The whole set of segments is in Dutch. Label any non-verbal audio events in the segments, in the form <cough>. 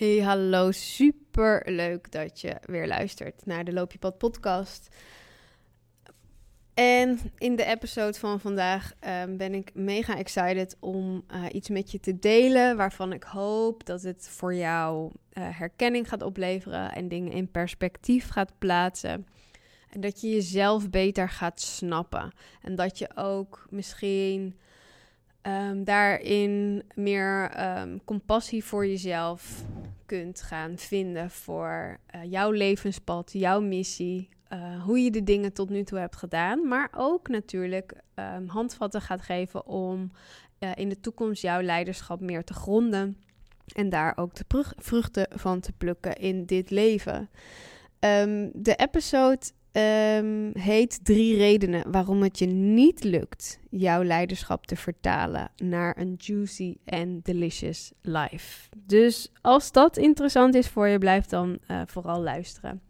Hey, hallo. Super leuk dat je weer luistert naar de Loop je podcast. En in de episode van vandaag ehm, ben ik mega excited om uh, iets met je te delen waarvan ik hoop dat het voor jou uh, herkenning gaat opleveren en dingen in perspectief gaat plaatsen. En dat je jezelf beter gaat snappen. En dat je ook misschien um, daarin meer um, compassie voor jezelf kunt gaan vinden voor uh, jouw levenspad, jouw missie, uh, hoe je de dingen tot nu toe hebt gedaan, maar ook natuurlijk um, handvatten gaat geven om uh, in de toekomst jouw leiderschap meer te gronden en daar ook de vruchten van te plukken in dit leven. de episode um, heet Drie redenen waarom het je niet lukt jouw leiderschap te vertalen naar een juicy en delicious life. Dus als dat interessant is voor je, blijf dan uh, vooral luisteren.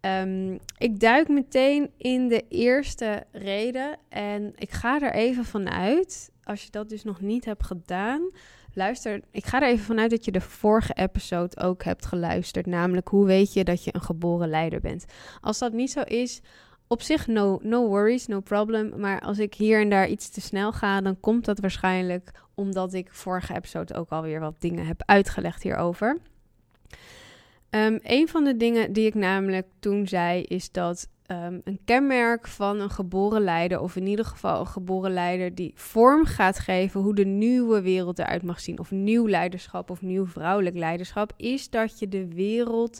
Um, ik duik meteen in de eerste reden en ik ga er even vanuit, als je dat dus nog niet hebt gedaan, Luister, ik ga er even vanuit dat je de vorige episode ook hebt geluisterd. Namelijk, hoe weet je dat je een geboren leider bent? Als dat niet zo is, op zich no, no worries, no problem. Maar als ik hier en daar iets te snel ga, dan komt dat waarschijnlijk omdat ik vorige episode ook alweer wat dingen heb uitgelegd hierover. Um, een van de dingen die ik namelijk toen zei, is dat um, een kenmerk van een geboren leider, of in ieder geval een geboren leider die vorm gaat geven hoe de nieuwe wereld eruit mag zien, of nieuw leiderschap of nieuw vrouwelijk leiderschap, is dat je de wereld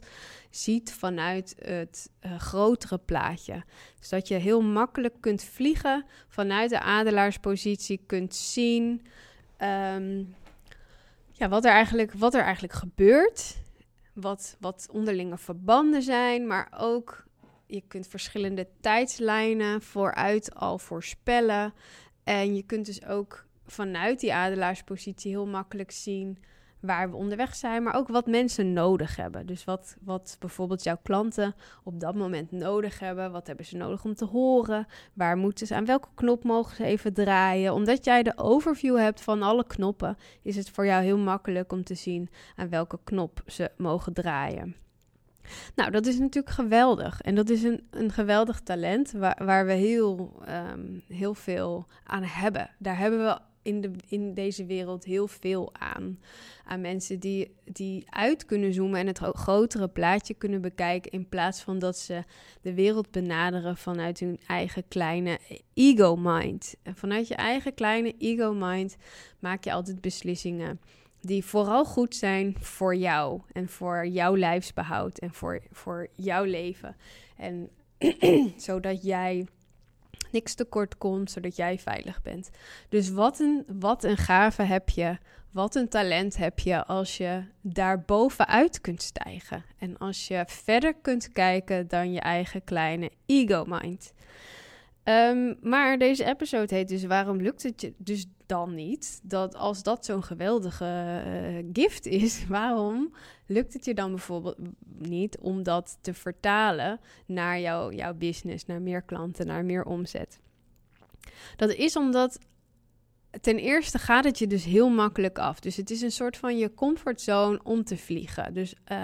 ziet vanuit het uh, grotere plaatje. Dus dat je heel makkelijk kunt vliegen vanuit de adelaarspositie, kunt zien um, ja, wat, er eigenlijk, wat er eigenlijk gebeurt. Wat, wat onderlinge verbanden zijn, maar ook je kunt verschillende tijdslijnen vooruit al voorspellen. En je kunt dus ook vanuit die adelaarspositie heel makkelijk zien waar we onderweg zijn, maar ook wat mensen nodig hebben. Dus wat, wat bijvoorbeeld jouw klanten op dat moment nodig hebben. Wat hebben ze nodig om te horen? Waar moeten ze aan welke knop mogen ze even draaien? Omdat jij de overview hebt van alle knoppen, is het voor jou heel makkelijk om te zien aan welke knop ze mogen draaien. Nou, dat is natuurlijk geweldig. En dat is een, een geweldig talent waar, waar we heel, um, heel veel aan hebben. Daar hebben we in, de, in deze wereld heel veel aan. Aan mensen die, die uit kunnen zoomen en het grotere plaatje kunnen bekijken. In plaats van dat ze de wereld benaderen vanuit hun eigen kleine ego-mind. En vanuit je eigen kleine ego-mind maak je altijd beslissingen die vooral goed zijn voor jou en voor jouw lijfsbehoud en voor, voor jouw leven. En <clears throat> zodat jij niks tekort komt, zodat jij veilig bent. Dus wat een, wat een gave heb je, wat een talent heb je als je daar bovenuit kunt stijgen. En als je verder kunt kijken dan je eigen kleine ego-mind. Um, maar deze episode heet dus waarom lukt het je dus dan niet? Dat als dat zo'n geweldige uh, gift is, <laughs> waarom lukt het je dan bijvoorbeeld niet om dat te vertalen naar jouw, business, naar meer klanten, naar meer omzet? Dat is omdat ten eerste gaat het je dus heel makkelijk af. Dus het is een soort van je comfortzone om te vliegen. Dus uh,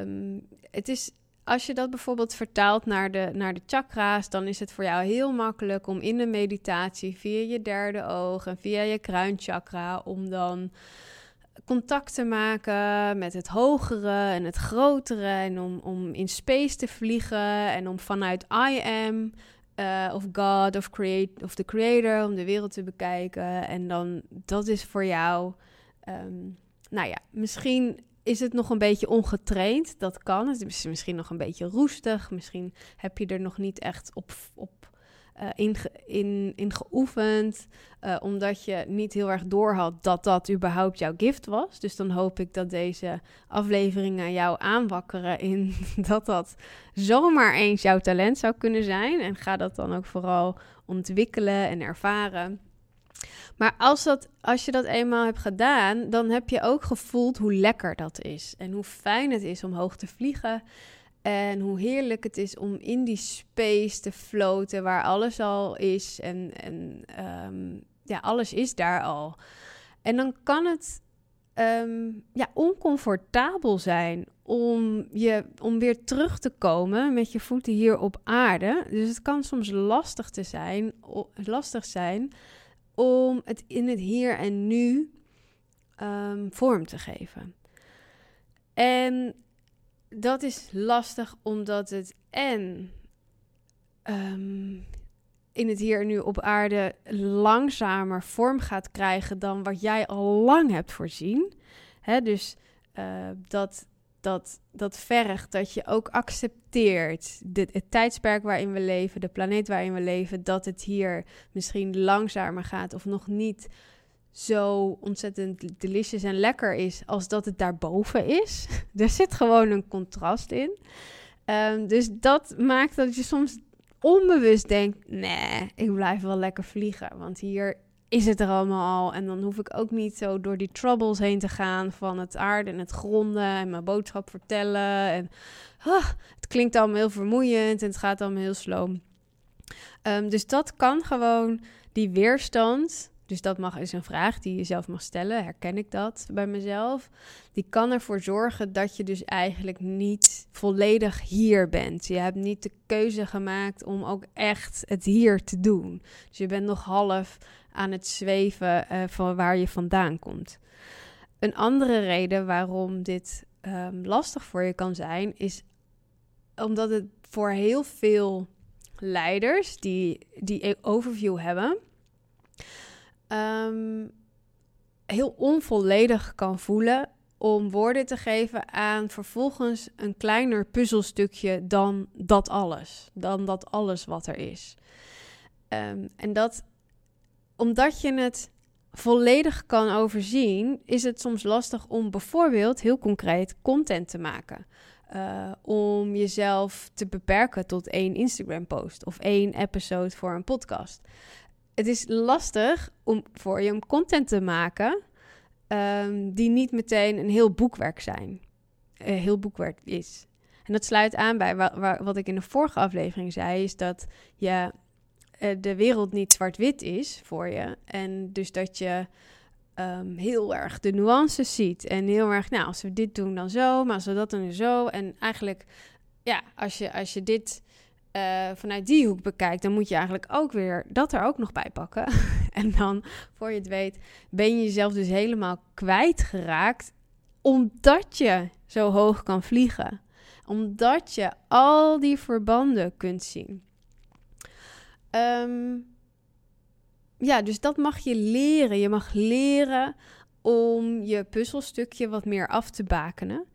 um, het is als je dat bijvoorbeeld vertaalt naar de, naar de chakra's, dan is het voor jou heel makkelijk om in de meditatie via je derde oog en via je kruinchakra om dan contact te maken met het hogere en het grotere en om, om in space te vliegen en om vanuit I am uh, of God of, create, of the creator om de wereld te bekijken. En dan dat is voor jou um, nou ja, misschien is het nog een beetje ongetraind? Dat kan. Het is misschien nog een beetje roestig. Misschien heb je er nog niet echt op, op uh, in, in, in geoefend. Uh, omdat je niet heel erg doorhad dat dat überhaupt jouw gift was. Dus dan hoop ik dat deze afleveringen jou aanwakkeren in <laughs> dat dat zomaar eens jouw talent zou kunnen zijn. En ga dat dan ook vooral ontwikkelen en ervaren. Maar als, dat, als je dat eenmaal hebt gedaan, dan heb je ook gevoeld hoe lekker dat is. En hoe fijn het is om hoog te vliegen. En hoe heerlijk het is om in die space te floten, waar alles al is. En, en um, ja, alles is daar al. En dan kan het ehm, ja, oncomfortabel zijn om, je, om weer terug te komen met je voeten hier op aarde. Dus het kan soms lastig, te zijn, lastig zijn om het in het hier en nu um, vorm te geven. En dat is lastig omdat het en um, in het hier en nu op aarde langzamer vorm gaat krijgen dan wat jij al lang hebt voorzien. Hè, dus uh, dat, dat, dat vergt dat je ook accepteert dit, het tijdsperk waarin we leven, de planeet waarin we leven, dat het hier misschien langzamer gaat of nog niet zo ontzettend delicious en lekker is als dat het daarboven is. <laughs> er zit gewoon een contrast in. Um, dus dat maakt dat je soms onbewust denkt: nee, ik blijf wel lekker vliegen. Want hier is het er allemaal al. En dan hoef ik ook niet zo door die troubles heen te gaan van het aarde en het gronden en mijn boodschap vertellen. En ah, het klinkt allemaal heel vermoeiend en het gaat allemaal heel sloom. Um, dus dat kan gewoon die weerstand dus dat mag, is een vraag die je zelf mag stellen. Herken ik dat bij mezelf? Die kan ervoor zorgen dat je dus eigenlijk niet volledig hier bent. Je hebt niet de keuze gemaakt om ook echt het hier te doen. Dus je bent nog half aan het zweven uh, van waar je vandaan komt. Een andere reden waarom dit um, lastig voor je kan zijn, is omdat het voor heel veel leiders die die overview hebben um, heel onvolledig kan voelen om woorden te geven aan vervolgens een kleiner puzzelstukje dan dat alles. Dan dat alles wat er is. Um, en dat, omdat je het volledig kan overzien, is het soms lastig om bijvoorbeeld heel concreet content te maken. Uh, om jezelf te beperken tot één Instagram-post of één episode voor een podcast het is lastig om voor je om content te maken um, die niet meteen een heel boekwerk zijn. Een heel boekwerk is. En dat sluit aan bij wat ik in de vorige aflevering zei, is dat je de wereld niet zwart-wit is voor je. En dus dat je um, heel erg de nuances ziet. En heel erg, nou, als we dit doen, dan zo, maar als we dat doen, zo. En eigenlijk, ja, als je, als je dit uh, vanuit die hoek bekijkt, dan moet je eigenlijk ook weer dat er ook nog bij pakken. <laughs> en dan, voor je het weet, ben je jezelf dus helemaal kwijtgeraakt, omdat je zo hoog kan vliegen. Omdat je al die verbanden kunt zien. Um, ja, dus dat mag je leren. Je mag leren om je puzzelstukje wat meer af te bakenen.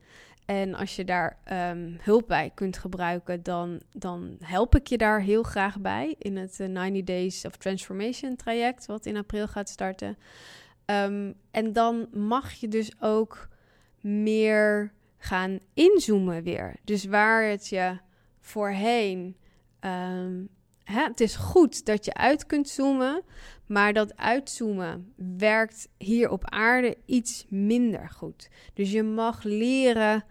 En als je daar um, hulp bij kunt gebruiken, dan, dan help ik je daar heel graag bij in het 90 eh, Days of Transformation traject, wat in april gaat starten. Um, en dan mag je dus ook meer gaan inzoomen weer. Dus waar het je voorheen. Um, het is goed dat je uit kunt zoomen, maar dat uitzoomen werkt hier op aarde iets minder goed. Dus je mag leren.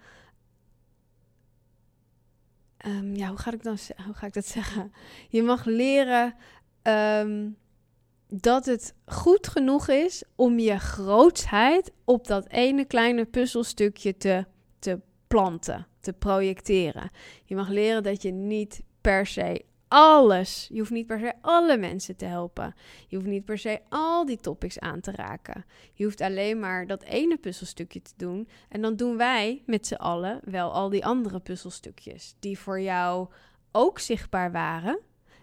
Um, ja, hoe ga, ik dan, hoe ga ik dat <laughs> zeggen? Je mag leren um, dat het goed genoeg is om je grootsheid op dat ene kleine puzzelstukje te, te planten, te projecteren. Je mag leren dat je niet per se alles. Je hoeft niet per se alle mensen te helpen. Je hoeft niet per se al die topics aan te raken. Je hoeft alleen maar dat ene puzzelstukje te doen. En dan doen wij met z'n allen wel al die andere puzzelstukjes. Die voor jou ook zichtbaar waren.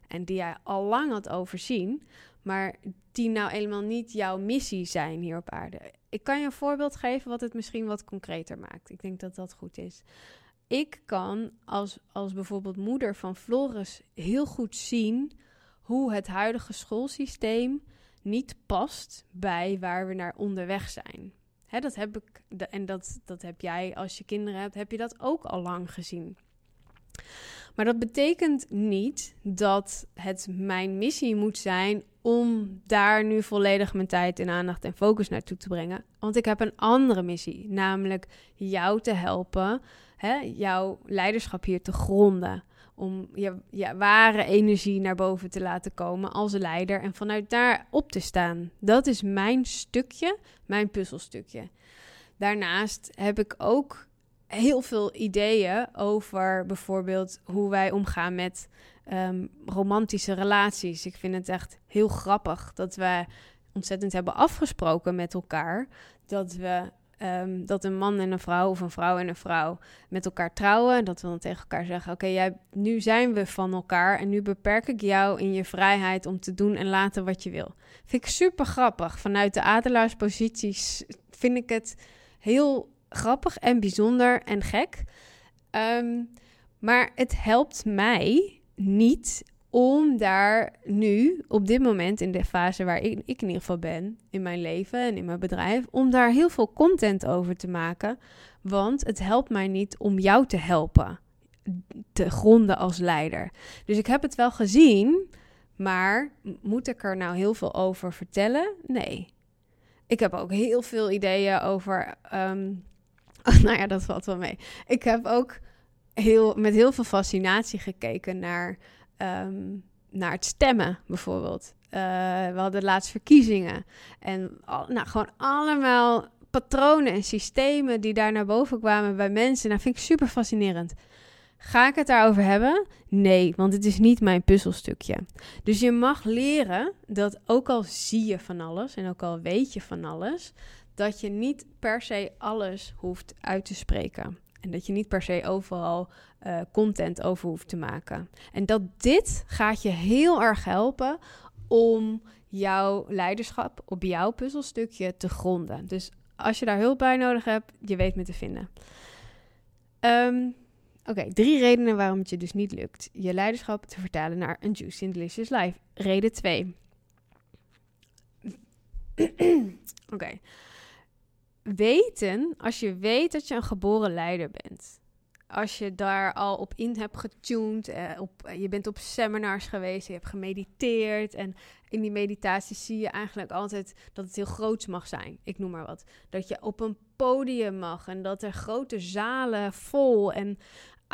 En die jij al lang had overzien. Maar die nou helemaal niet jouw missie zijn hier op aarde. Ik kan je een voorbeeld geven wat het misschien wat concreter maakt. Ik denk dat dat goed is ik kan als, als bijvoorbeeld moeder van Floris heel goed zien hoe het huidige schoolsysteem niet past bij waar we naar onderweg zijn. Dat heb ik, en dat, dat heb jij als je kinderen hebt, heb je dat ook al lang gezien. Maar dat betekent niet dat het mijn missie moet zijn om daar nu volledig mijn tijd en aandacht en focus naartoe te brengen. Want ik heb een andere missie, namelijk jou te helpen hè, jouw leiderschap hier te gronden. Om je, je ware energie naar boven te laten komen als leider en vanuit daar op te staan. Dat is mijn stukje, mijn puzzelstukje. daarnaast heb ik ook heel veel ideeën over bijvoorbeeld hoe wij omgaan met um, romantische relaties. Ik vind het echt heel grappig dat we ontzettend hebben afgesproken met elkaar dat we Ehm, dat een man en een vrouw of een vrouw en een vrouw met elkaar trouwen. En dat we dan tegen elkaar zeggen: Oké, jij, nu zijn we van elkaar en nu beperk ik jou in je vrijheid om te doen en laten wat je wil. Vind ik super grappig. Vanuit de adelaarsposities vind ik het heel grappig en bijzonder en gek. Ehm, maar het helpt mij niet om daar nu, op dit moment, in de fase waar ik, in ieder geval ben, in mijn leven en in mijn bedrijf, om daar heel veel content over te maken. Want het helpt mij niet om jou te helpen, te gronden als leider. Dus ik heb het wel gezien, maar moet ik er nou heel veel over vertellen? Nee. Ik heb ook heel veel ideeën over. Um, <laughs> nou ja, dat valt wel mee. Ik heb ook heel, met heel veel fascinatie gekeken naar Ehm, naar het stemmen bijvoorbeeld. Uh, we hadden laatst verkiezingen. En nou, gewoon allemaal patronen en systemen die daar naar boven kwamen bij mensen. Nou, vind ik super fascinerend. Ga ik het daarover hebben? Nee, want het is niet mijn puzzelstukje. Dus je mag leren dat ook al zie je van alles en ook al weet je van alles, dat je niet per se alles hoeft uit te spreken. En dat je niet per se overal uh, content over hoeft te maken. En dat dit gaat je heel erg helpen om jouw leiderschap op jouw puzzelstukje te gronden. Dus als je daar hulp bij nodig hebt, je weet me te vinden. Ehm, oké, drie redenen waarom het je dus niet lukt je leiderschap te vertalen naar een Juicy and Delicious Life. Reden 2. <clears throat> Oké weten, als je weet dat je een geboren leider bent, als je daar al op in hebt getuned, eh, op, eh, je bent op seminars geweest, je hebt gemediteerd en in die meditatie zie je eigenlijk altijd dat het heel groots mag zijn. Ik noem maar wat. Dat je op een podium mag en dat er grote zalen vol en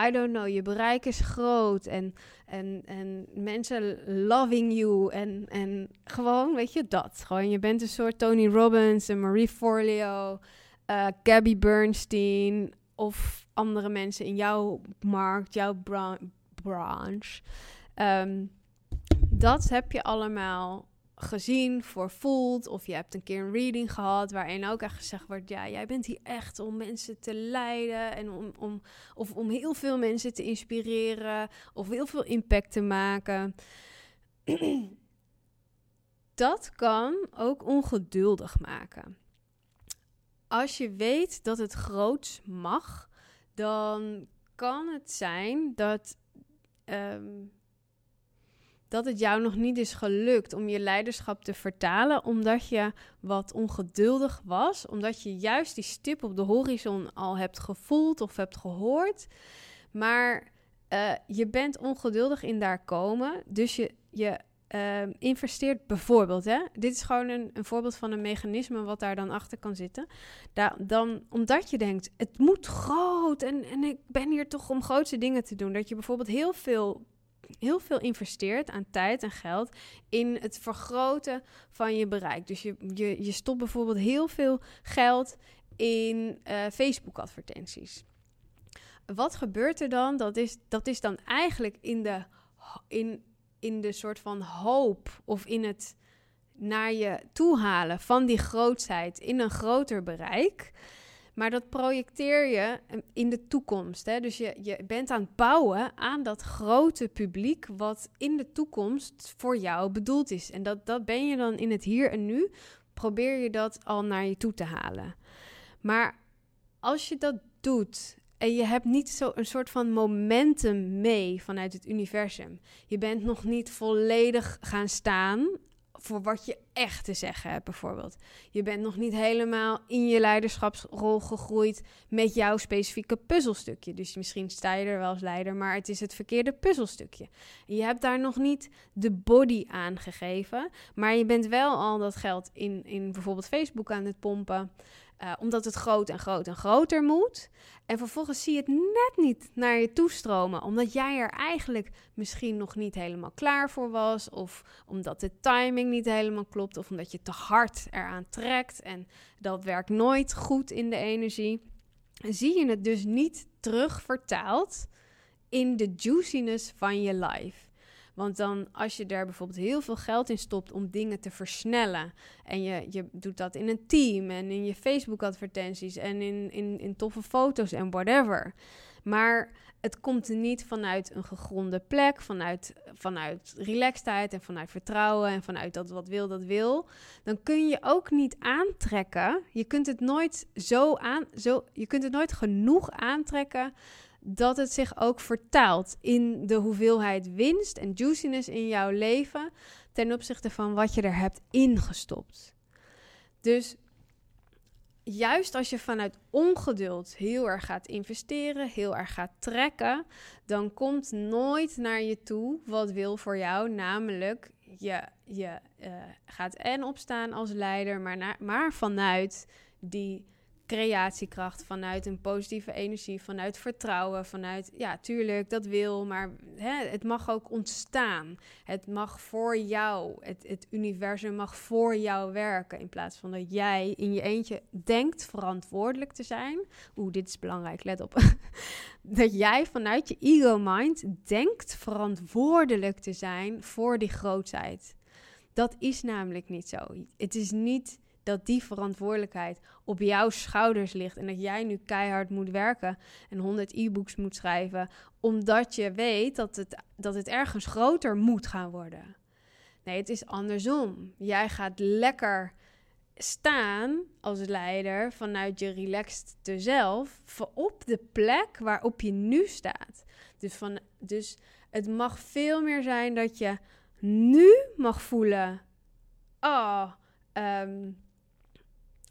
I don't know, je bereik is groot en, en, en mensen loving you en, en gewoon, weet je, dat. Gewoon, je bent een soort Tony Robbins en Marie Forleo, uh, Gabby Bernstein of andere mensen in jouw markt, jouw branche. Um, dat heb je allemaal gezien, voor voelt. Of je hebt een keer een reading gehad waarin ook echt gezegd wordt: ja, jij bent hier echt om mensen te leiden en om, om, of om heel veel mensen te inspireren of heel veel impact te maken. <clears throat> Dat kan ook ongeduldig maken. Als je weet dat het groots mag, dan kan het zijn dat. Ehm, dat het jou nog niet is gelukt om je leiderschap te vertalen, omdat je wat ongeduldig was, omdat je juist die stip op de horizon al hebt gevoeld of hebt gehoord, maar uh, je bent ongeduldig in daar komen, dus je, je uh, investeert bijvoorbeeld, hè? dit is gewoon een, een, voorbeeld van een mechanisme wat daar dan achter kan zitten. Da dan, omdat je denkt, het moet groot en, en ik ben hier toch om grootste dingen te doen, dat je bijvoorbeeld heel veel heel veel investeert aan tijd en geld in het vergroten van je bereik. Dus je, je, je stopt bijvoorbeeld heel veel geld in uh, Facebook-advertenties. Wat gebeurt er dan? Dat is, dat is dan eigenlijk in de, in, in de soort van hoop of in het naar je toe halen van die grootheid in een groter bereik. Maar dat projecteer je in de toekomst. Hè? Dus je, je bent aan het bouwen aan dat grote publiek wat in de toekomst voor jou bedoeld is. En dat, dat ben je dan in het hier en nu. Probeer je dat al naar je toe te halen. Maar als je dat doet en je hebt niet zo een soort van momentum mee vanuit het universum. Je bent nog niet volledig gaan staan voor wat je echt te zeggen hebt, bijvoorbeeld. Je bent nog niet helemaal in je leiderschapsrol gegroeid met jouw specifieke puzzelstukje. Dus misschien sta je er wel als leider, maar het is het verkeerde puzzelstukje. Je hebt daar nog niet de body aan gegeven, maar je bent wel al dat geld in, in bijvoorbeeld Facebook aan het pompen. Uh, omdat het groot en groot en groter moet. En vervolgens zie je het net niet naar je toestromen. Omdat jij er eigenlijk misschien nog niet helemaal klaar voor was. Of omdat de timing niet helemaal klopt. Of omdat je te hard eraan trekt. En dat werkt nooit goed in de energie. zie je het dus niet terug vertaald in de juiciness van je life. Want dan als je daar bijvoorbeeld heel veel geld in stopt om dingen te versnellen. En je, je doet dat in een team en in je Facebook advertenties en in, in, in toffe foto's en whatever. Maar het komt niet vanuit een gegronde plek, vanuit, vanuit relaxedheid en vanuit vertrouwen en vanuit dat wat wil, dat wil. Dan kun je ook niet aantrekken. Je kunt het nooit zo aan, zo, je kunt het nooit genoeg aantrekken dat het zich ook vertaalt in de hoeveelheid winst en juiciness in jouw leven ten opzichte van wat je er hebt ingestopt. Dus juist als je vanuit ongeduld heel erg gaat investeren, heel erg gaat trekken, dan komt nooit naar je toe wat wil voor jou, namelijk je, je uh, gaat en opstaan als leider, maar, maar vanuit die creatiekracht, vanuit een positieve energie, vanuit vertrouwen, vanuit, ja, tuurlijk, dat wil, maar hè, het mag ook ontstaan. Het mag voor jou, het, het universum mag voor jou werken, in plaats van dat jij in je eentje denkt verantwoordelijk te zijn. Oeh, dit is belangrijk, let op. <laughs> dat jij vanuit je ego-mind denkt verantwoordelijk te zijn voor die grootheid. Dat is namelijk niet zo. Het is niet dat die verantwoordelijkheid op jouw schouders ligt en dat jij nu keihard moet werken en 100 e-books moet schrijven, omdat je weet dat het, dat het ergens groter moet gaan worden. Nee, het is andersom. Jij gaat lekker staan als leider vanuit je relaxed zelf op de plek waarop je nu staat. Dus, van, dus het mag veel meer zijn dat je nu mag voelen. Oh, um,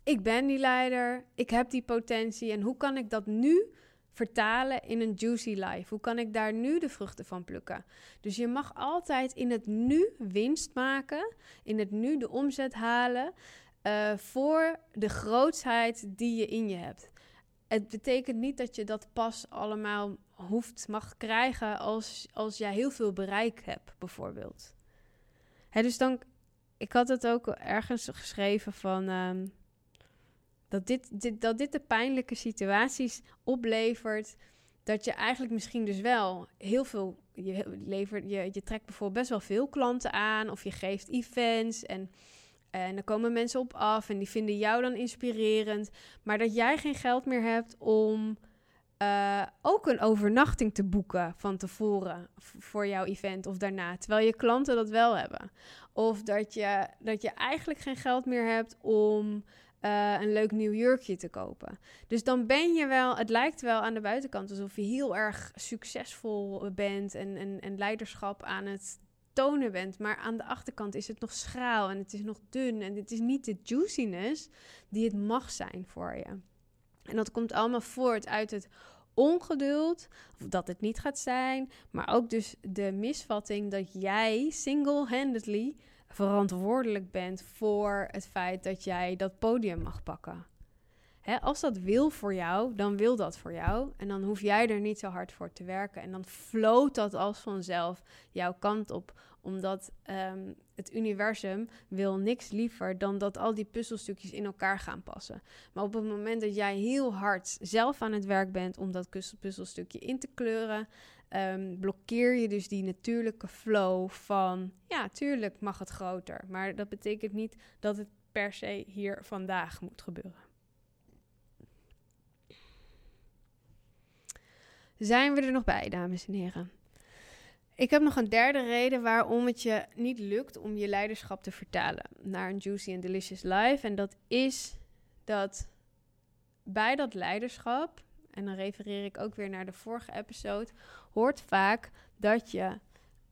ik ben die leider, ik heb die potentie en hoe kan ik dat nu vertalen in een juicy life? Hoe kan ik daar nu de vruchten van plukken? Dus je mag altijd in het nu winst maken, in het nu de omzet halen uh, voor de grootsheid die je in je hebt. Het betekent niet dat je dat pas allemaal hoeft, mag krijgen als, als jij heel veel bereik hebt, bijvoorbeeld. Hè, dus dan, ik had het ook ergens geschreven van. Um, dat dit, dat dit de pijnlijke situaties oplevert. Dat je eigenlijk misschien dus wel heel veel. Je, levert, je, je trekt bijvoorbeeld best wel veel klanten aan. Of je geeft events. En, en dan komen mensen op af. En die vinden jou dan inspirerend. Maar dat jij geen geld meer hebt om. Uh, ook een overnachting te boeken van tevoren voor jouw event of daarna, terwijl je klanten dat wel hebben. Of dat je, dat je eigenlijk geen geld meer hebt om uh, een leuk nieuw jurkje te kopen. Dus dan ben je wel, het lijkt wel aan de buitenkant alsof je heel erg succesvol bent en, en, en leiderschap aan het tonen bent. Maar aan de achterkant is het nog schraal en het is nog dun en het is niet de juiciness die het mag zijn voor je. En dat komt allemaal voort uit het ongeduld, dat het niet gaat zijn, maar ook dus de misvatting dat jij single-handedly verantwoordelijk bent voor het feit dat jij dat podium mag pakken. Als dat wil voor jou, dan wil dat voor jou. En dan hoef jij er niet zo hard voor te werken. En dan floot dat als vanzelf jouw kant op. Omdat um, het universum wil niks liever dan dat al die puzzelstukjes in elkaar gaan passen. Maar op het moment dat jij heel hard zelf aan het werk bent om dat puzzelstukje in te kleuren, um, blokkeer je dus die natuurlijke flow van, ja, tuurlijk mag het groter, maar dat betekent niet dat het per se hier vandaag moet gebeuren. Zijn we er nog bij, dames en heren? Ik heb nog een derde reden waarom het je niet lukt om je leiderschap te vertalen naar een juicy and delicious life. En dat is dat bij dat leiderschap en dan refereer ik ook weer naar de vorige episode, hoort vaak dat je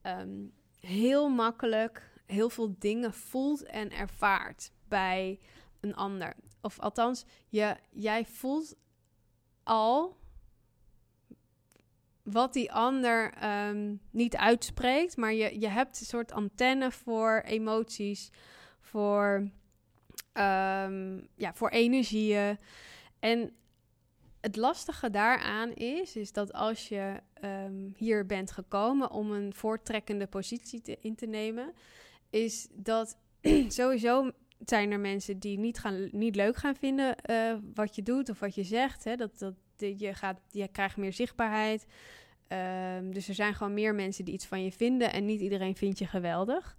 ehm, heel makkelijk heel veel dingen voelt en ervaart bij een ander. Of althans, je, jij voelt al wat die ander ehm, niet uitspreekt, maar je, je hebt een soort antenne voor emoties, voor Ehm, ja, voor energieën. En het lastige daaraan is, is dat als je ehm, hier bent gekomen om een voortrekkende positie te, in te nemen, is dat <clears throat> sowieso zijn er mensen die niet, gaan, niet leuk gaan vinden uh, wat je doet of wat je zegt. Hè? Dat, dat, je, gaat, je krijgt meer zichtbaarheid. Um, dus er zijn gewoon meer mensen die iets van je vinden en niet iedereen vindt je geweldig.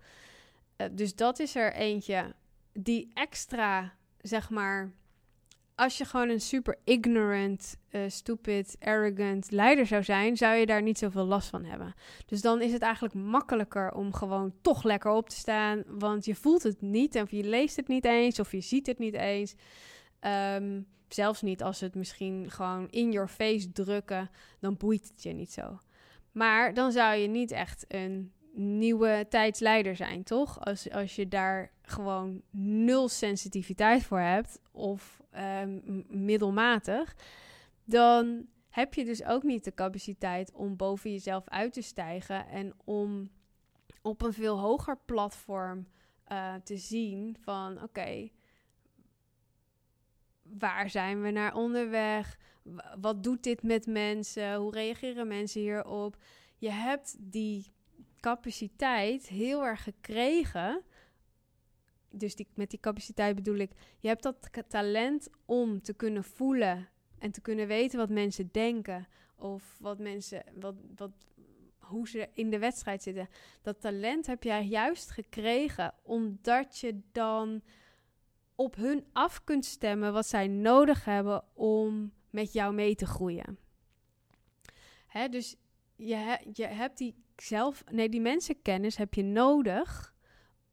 Uh, dus dat is er eentje die extra, zeg maar, als je gewoon een super ignorant, uh, stupid, arrogant leider zou zijn, zou je daar niet zoveel last van hebben. Dus dan is het eigenlijk makkelijker om gewoon toch lekker op te staan, want je voelt het niet of je leest het niet eens of je ziet het niet eens. Um, zelfs niet als het misschien gewoon in your face drukken, dan boeit het je niet zo. Maar dan zou je niet echt een nieuwe tijdsleider zijn, toch? Als, als je daar gewoon nul sensitiviteit voor hebt of um, middelmatig, dan heb je dus ook niet de capaciteit om boven jezelf uit te stijgen en om op een veel hoger platform uh, te zien van oké, waar zijn we naar onderweg? Wat doet dit met mensen? Hoe reageren mensen hierop? Je hebt die capaciteit heel erg gekregen. Dus die, met die capaciteit bedoel ik, je hebt dat talent om te kunnen voelen en te kunnen weten wat mensen denken of wat mensen, wat, wat, hoe ze in de wedstrijd zitten. Dat talent heb jij juist gekregen omdat je dan op hun af kunt stemmen wat zij nodig hebben om met jou mee te groeien. Hè, dus je, je hebt die zelf, nee, die mensenkennis heb je nodig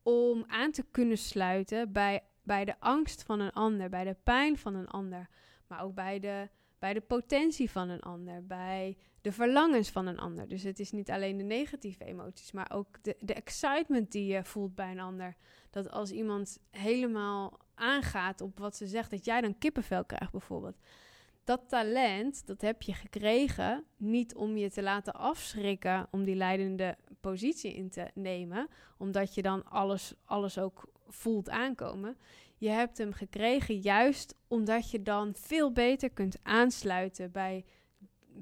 om aan te kunnen sluiten bij, bij de angst van een ander, bij de pijn van een ander, maar ook bij de, bij de potentie van een ander, bij de verlangens van een ander. Dus het is niet alleen de negatieve emoties, maar ook de, de excitement die je voelt bij een ander. Dat als iemand helemaal aangaat op wat ze zegt, dat jij dan kippenvel krijgt bijvoorbeeld dat talent, dat heb je gekregen, niet om je te laten afschrikken om die leidende positie in te nemen, omdat je dan alles, alles ook voelt aankomen. Je hebt hem gekregen juist omdat je dan veel beter kunt aansluiten bij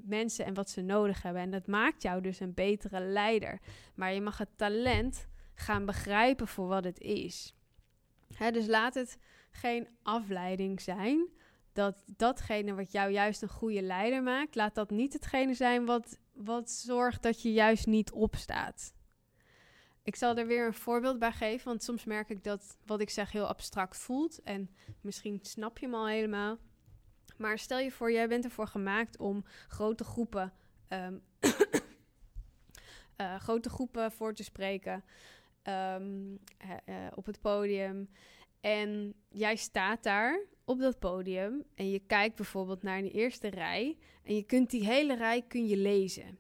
mensen en wat ze nodig hebben. En dat maakt jou dus een betere leider. Maar je mag het talent gaan begrijpen voor wat het is. dus laat het geen afleiding zijn dat datgene wat jou juist een goede leider maakt, laat dat niet hetgene zijn wat, wat zorgt dat je juist niet opstaat. Ik zal er weer een voorbeeld bij geven, want soms merk ik dat wat ik zeg heel abstract voelt. En misschien snap je hem al helemaal. Maar stel je voor, jij bent ervoor gemaakt om grote groepen, um, uh, <coughs> grote groepen voor te spreken um, uh, op het podium. En jij staat daar op dat podium en je kijkt bijvoorbeeld naar de eerste rij en je kunt die hele rij kun je lezen.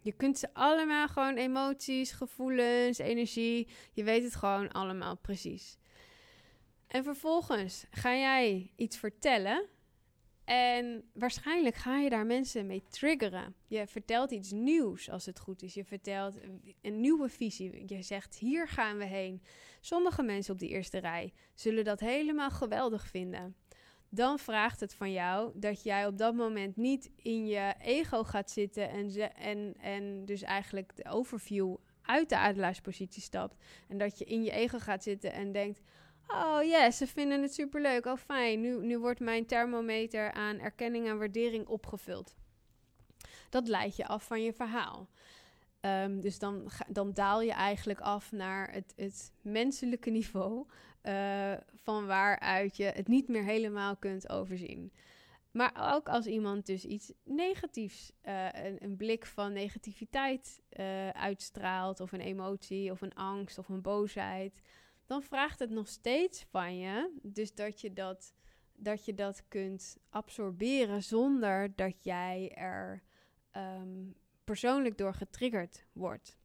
Je kunt ze allemaal gewoon emoties, gevoelens, energie, je weet het gewoon allemaal precies. En vervolgens ga jij iets vertellen en waarschijnlijk ga je daar mensen mee triggeren. Je vertelt iets nieuws als het goed is. Je vertelt een nieuwe visie. Je zegt: hier gaan we heen. Sommige mensen op die eerste rij zullen dat helemaal geweldig vinden. Dan vraagt het van jou dat jij op dat moment niet in je ego gaat zitten en, en, en dus eigenlijk de overview uit de adelaarspositie stapt. En dat je in je ego gaat zitten en denkt: Oh yes, ze vinden het superleuk. Oh fijn, nu, nu wordt mijn thermometer aan erkenning en waardering opgevuld. Dat leidt je af van je verhaal. Um, dus dan, dan daal je eigenlijk af naar het, het menselijke niveau, uh, van waaruit je het niet meer helemaal kunt overzien. Maar ook als iemand dus iets negatiefs, uh, een, een, blik van negativiteit uh, uitstraalt, of een emotie, of een angst, of een boosheid, dan vraagt het nog steeds van je. Dus dat je dat, dat, je dat kunt absorberen zonder dat jij er um, persoonlijk door getriggerd wordt.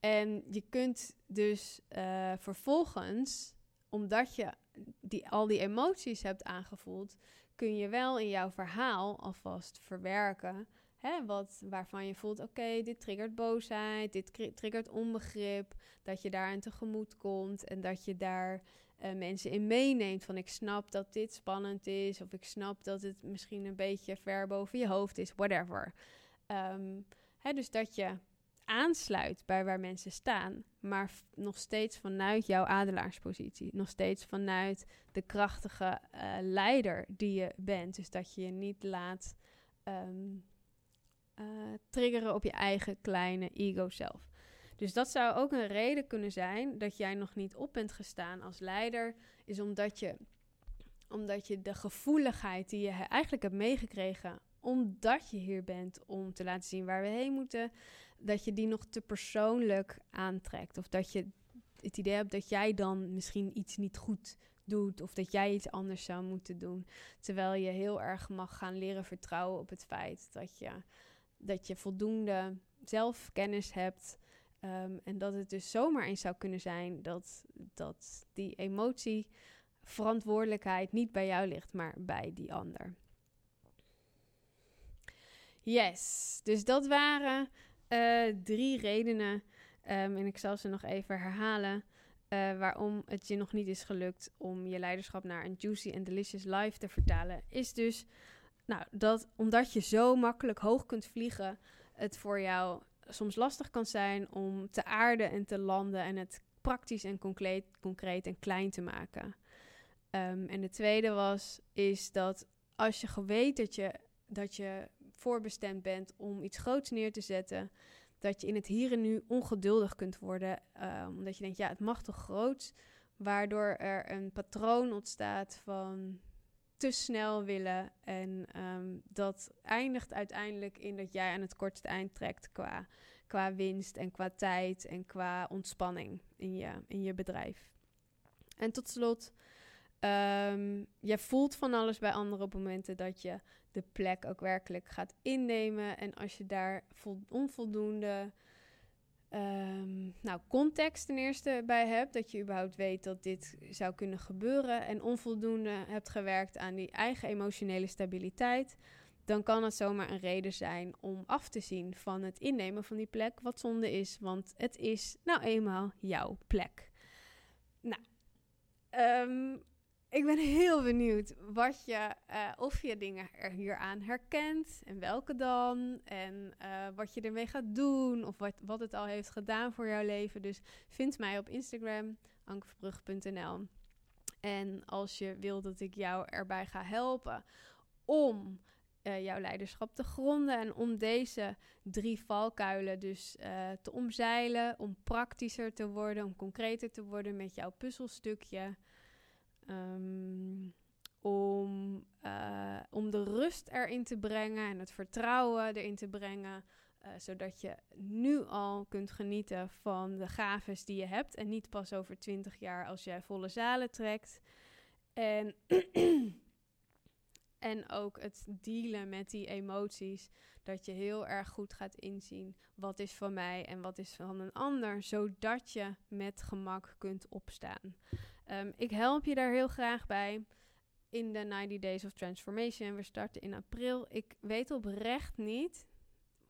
En je kunt dus uh, vervolgens, omdat je die, al die emoties hebt aangevoeld, kun je wel in jouw verhaal alvast verwerken Hè, wat, waarvan je voelt, oké, dit triggert boosheid, dit triggert onbegrip. Dat je daar aan tegemoet komt en dat je daar uh, mensen in meeneemt. Van ik snap dat dit spannend is, of ik snap dat het misschien een beetje ver boven je hoofd is, whatever. Ehm, hè, dus dat je aansluit bij waar mensen staan, maar nog steeds vanuit jouw adelaarspositie. Nog steeds vanuit de krachtige uh, leider die je bent. Dus dat je je niet laat um, uh, triggeren op je eigen kleine ego zelf. Dus dat zou ook een reden kunnen zijn dat jij nog niet op bent gestaan als leider, is omdat je, omdat je de gevoeligheid die je eigenlijk hebt meegekregen omdat je hier bent om te laten zien waar we heen moeten, dat je die nog te persoonlijk aantrekt. Of dat je het idee hebt dat jij dan misschien iets niet goed doet of dat jij iets anders zou moeten doen. Terwijl je heel erg mag gaan leren vertrouwen op het feit dat je, dat je voldoende zelfkennis hebt. Um, en dat het dus zomaar eens zou kunnen zijn dat, dat die emotie, verantwoordelijkheid niet bij jou ligt, maar bij die ander. Yes, dus dat waren uh, drie redenen. Um, en ik zal ze nog even herhalen. Uh, waarom het je nog niet is gelukt om je leiderschap naar een juicy en delicious life te vertalen. Is dus nou, dat omdat je zo makkelijk hoog kunt vliegen, het voor jou soms lastig kan zijn om te aarden en te landen en het praktisch en concreet, concreet en klein te maken. Um, en de tweede was, is dat als je weet dat je dat je voorbestemd bent om iets groots neer te zetten. Dat je in het hier en nu ongeduldig kunt worden. Uh, omdat je denkt, ja, het mag toch groot. Waardoor er een patroon ontstaat van te snel willen. En um, dat eindigt uiteindelijk in dat jij aan het kortste eind trekt qua, qua winst en qua tijd en qua ontspanning in je, in je bedrijf. En tot slot Um, je voelt van alles bij andere op momenten dat je de plek ook werkelijk gaat innemen. En als je daar onvoldoende um, nou, context ten eerste bij hebt, dat je überhaupt weet dat dit zou kunnen gebeuren. En onvoldoende hebt gewerkt aan die eigen emotionele stabiliteit. Dan kan het zomaar een reden zijn om af te zien van het innemen van die plek. Wat zonde is, want het is nou eenmaal jouw plek. Nou, um, ik ben heel benieuwd wat je, uh, of je dingen er hieraan herkent en welke dan. En uh, wat je ermee gaat doen of wat, wat het al heeft gedaan voor jouw leven. Dus vind mij op Instagram, ankeverbrug.nl. En als je wil dat ik jou erbij ga helpen om uh, jouw leiderschap te gronden en om deze drie valkuilen dus te omzeilen, om praktischer te worden, om concreter te worden met jouw puzzelstukje Um, om, uh, om de rust erin te brengen en het vertrouwen erin te brengen. Uh, zodat je nu al kunt genieten van de gaves die je hebt. En niet pas over 20 jaar als jij volle zalen trekt. En <clears throat> En ook het dealen met die emoties. Dat je heel erg goed gaat inzien wat is van mij en wat is van een ander. Zodat je met gemak kunt opstaan. Um, ik help je daar heel graag bij in de 90 Days of Transformation. We starten in april. Ik weet oprecht niet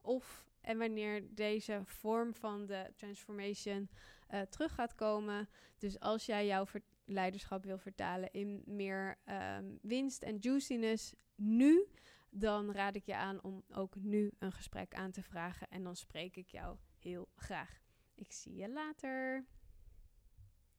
of en wanneer deze vorm van de transformation uh, terug gaat komen. Dus als jij jouw leiderschap wil vertalen in meer um, winst en juiciness nu, dan raad ik je aan om ook nu een gesprek aan te vragen. En dan spreek ik jou heel graag. Ik zie je later.